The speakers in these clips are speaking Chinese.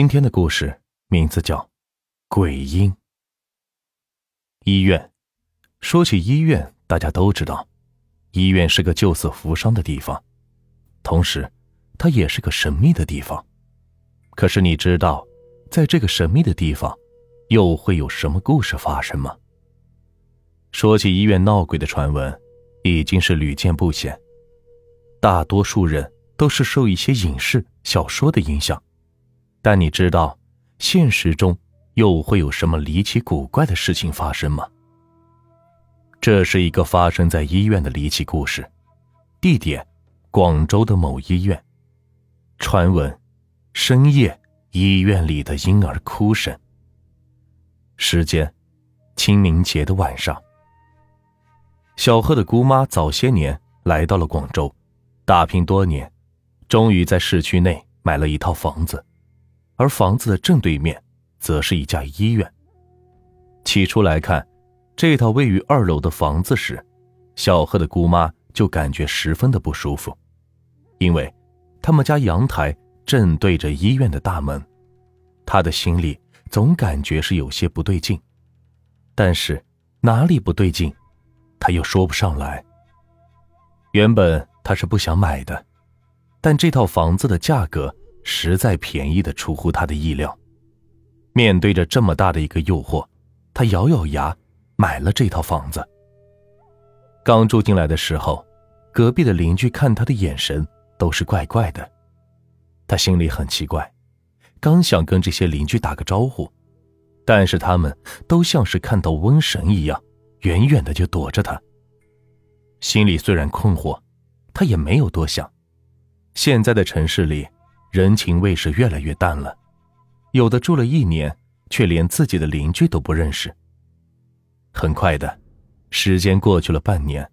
今天的故事名字叫《鬼婴》。医院，说起医院，大家都知道，医院是个救死扶伤的地方，同时，它也是个神秘的地方。可是，你知道，在这个神秘的地方，又会有什么故事发生吗？说起医院闹鬼的传闻，已经是屡见不鲜，大多数人都是受一些影视小说的影响。但你知道，现实中又会有什么离奇古怪的事情发生吗？这是一个发生在医院的离奇故事，地点：广州的某医院。传闻：深夜医院里的婴儿哭声。时间：清明节的晚上。小贺的姑妈早些年来到了广州，打拼多年，终于在市区内买了一套房子。而房子的正对面，则是一家医院。起初来看，这套位于二楼的房子时，小贺的姑妈就感觉十分的不舒服，因为他们家阳台正对着医院的大门，她的心里总感觉是有些不对劲。但是哪里不对劲，她又说不上来。原本她是不想买的，但这套房子的价格。实在便宜的出乎他的意料，面对着这么大的一个诱惑，他咬咬牙买了这套房子。刚住进来的时候，隔壁的邻居看他的眼神都是怪怪的，他心里很奇怪，刚想跟这些邻居打个招呼，但是他们都像是看到瘟神一样，远远的就躲着他。心里虽然困惑，他也没有多想，现在的城市里。人情味是越来越淡了，有的住了一年，却连自己的邻居都不认识。很快的，时间过去了半年，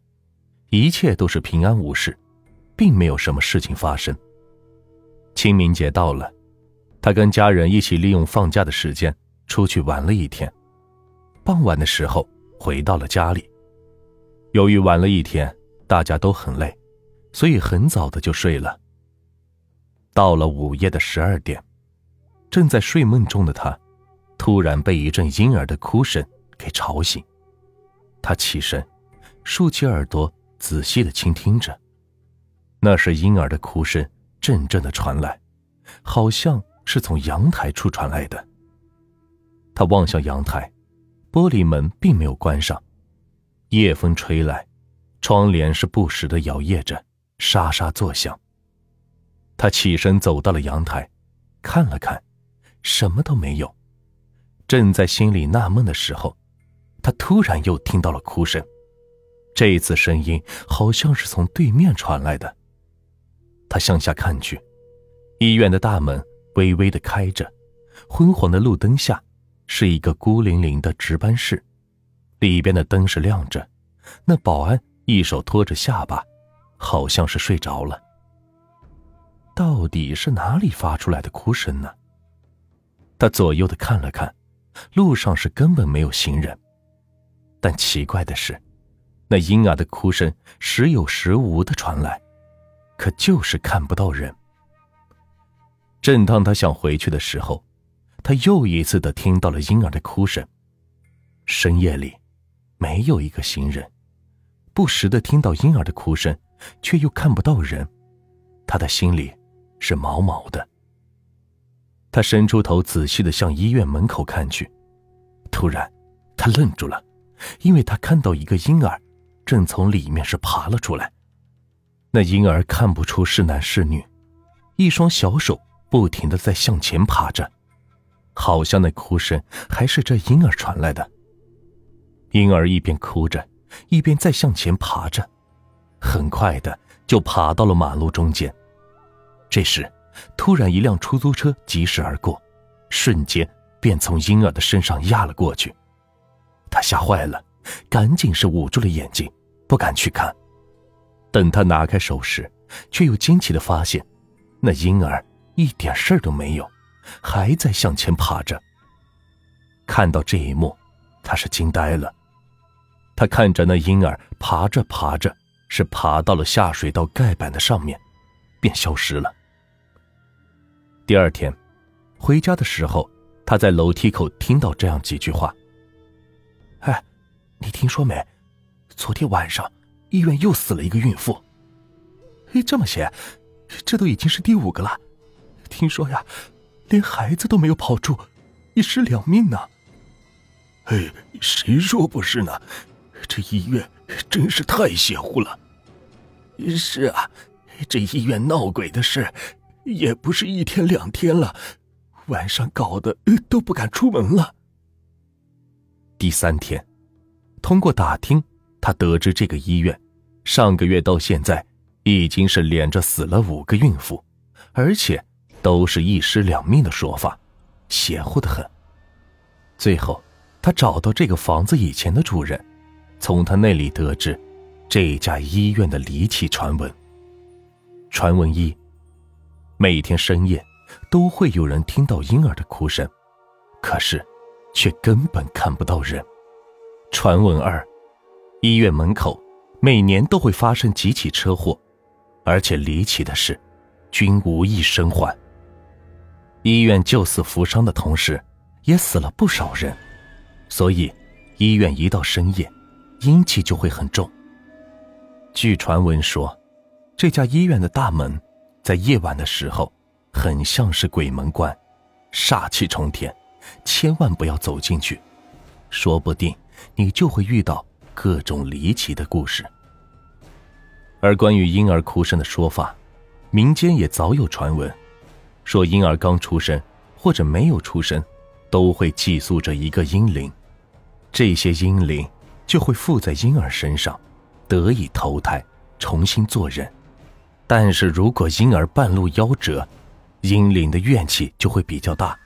一切都是平安无事，并没有什么事情发生。清明节到了，他跟家人一起利用放假的时间出去玩了一天，傍晚的时候回到了家里。由于玩了一天，大家都很累，所以很早的就睡了。到了午夜的十二点，正在睡梦中的他，突然被一阵婴儿的哭声给吵醒。他起身，竖起耳朵，仔细的倾听着。那是婴儿的哭声阵阵的传来，好像是从阳台处传来的。他望向阳台，玻璃门并没有关上，夜风吹来，窗帘是不时的摇曳着，沙沙作响。他起身走到了阳台，看了看，什么都没有。正在心里纳闷的时候，他突然又听到了哭声。这一次声音好像是从对面传来的。他向下看去，医院的大门微微的开着，昏黄的路灯下是一个孤零零的值班室，里边的灯是亮着。那保安一手托着下巴，好像是睡着了。到底是哪里发出来的哭声呢？他左右的看了看，路上是根本没有行人。但奇怪的是，那婴儿的哭声时有时无的传来，可就是看不到人。正当他想回去的时候，他又一次的听到了婴儿的哭声。深夜里，没有一个行人，不时的听到婴儿的哭声，却又看不到人，他的心里。是毛毛的。他伸出头，仔细的向医院门口看去，突然，他愣住了，因为他看到一个婴儿，正从里面是爬了出来。那婴儿看不出是男是女，一双小手不停的在向前爬着，好像那哭声还是这婴儿传来的。婴儿一边哭着，一边在向前爬着，很快的就爬到了马路中间。这时，突然一辆出租车疾驶而过，瞬间便从婴儿的身上压了过去。他吓坏了，赶紧是捂住了眼睛，不敢去看。等他拿开手时，却又惊奇的发现，那婴儿一点事儿都没有，还在向前爬着。看到这一幕，他是惊呆了。他看着那婴儿爬着爬着，是爬到了下水道盖板的上面，便消失了。第二天，回家的时候，他在楼梯口听到这样几句话：“哎，你听说没？昨天晚上医院又死了一个孕妇。哎，这么些，这都已经是第五个了。听说呀，连孩子都没有保住，一尸两命呢。哎，谁说不是呢？这医院真是太邪乎了。是啊，这医院闹鬼的事，也不是一天两天了。”晚上搞得都不敢出门了。第三天，通过打听，他得知这个医院上个月到现在已经是连着死了五个孕妇，而且都是一尸两命的说法，邪乎的很。最后，他找到这个房子以前的主人，从他那里得知这家医院的离奇传闻。传闻一：每天深夜。都会有人听到婴儿的哭声，可是，却根本看不到人。传闻二，医院门口每年都会发生几起车祸，而且离奇的是，均无一生还。医院救死扶伤的同时，也死了不少人，所以，医院一到深夜，阴气就会很重。据传闻说，这家医院的大门，在夜晚的时候。很像是鬼门关，煞气冲天，千万不要走进去，说不定你就会遇到各种离奇的故事。而关于婴儿哭声的说法，民间也早有传闻，说婴儿刚出生或者没有出生，都会寄宿着一个婴灵，这些婴灵就会附在婴儿身上，得以投胎，重新做人。但是如果婴儿半路夭折，阴灵的怨气就会比较大，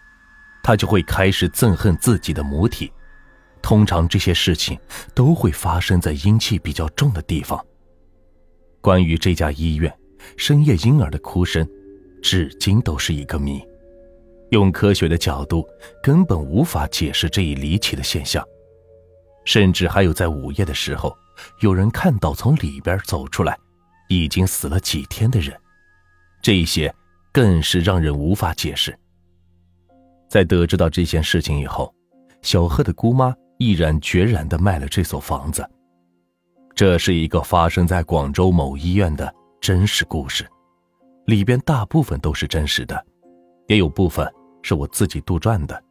他就会开始憎恨自己的母体。通常这些事情都会发生在阴气比较重的地方。关于这家医院深夜婴儿的哭声，至今都是一个谜。用科学的角度，根本无法解释这一离奇的现象。甚至还有在午夜的时候，有人看到从里边走出来，已经死了几天的人。这一些。更是让人无法解释。在得知到这件事情以后，小贺的姑妈毅然决然的卖了这所房子。这是一个发生在广州某医院的真实故事，里边大部分都是真实的，也有部分是我自己杜撰的。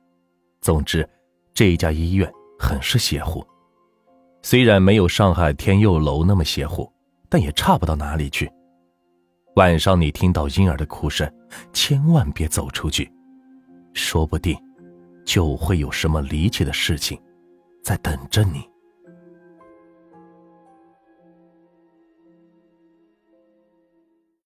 总之，这家医院很是邪乎，虽然没有上海天佑楼那么邪乎，但也差不到哪里去。晚上你听到婴儿的哭声，千万别走出去，说不定就会有什么离奇的事情在等着你。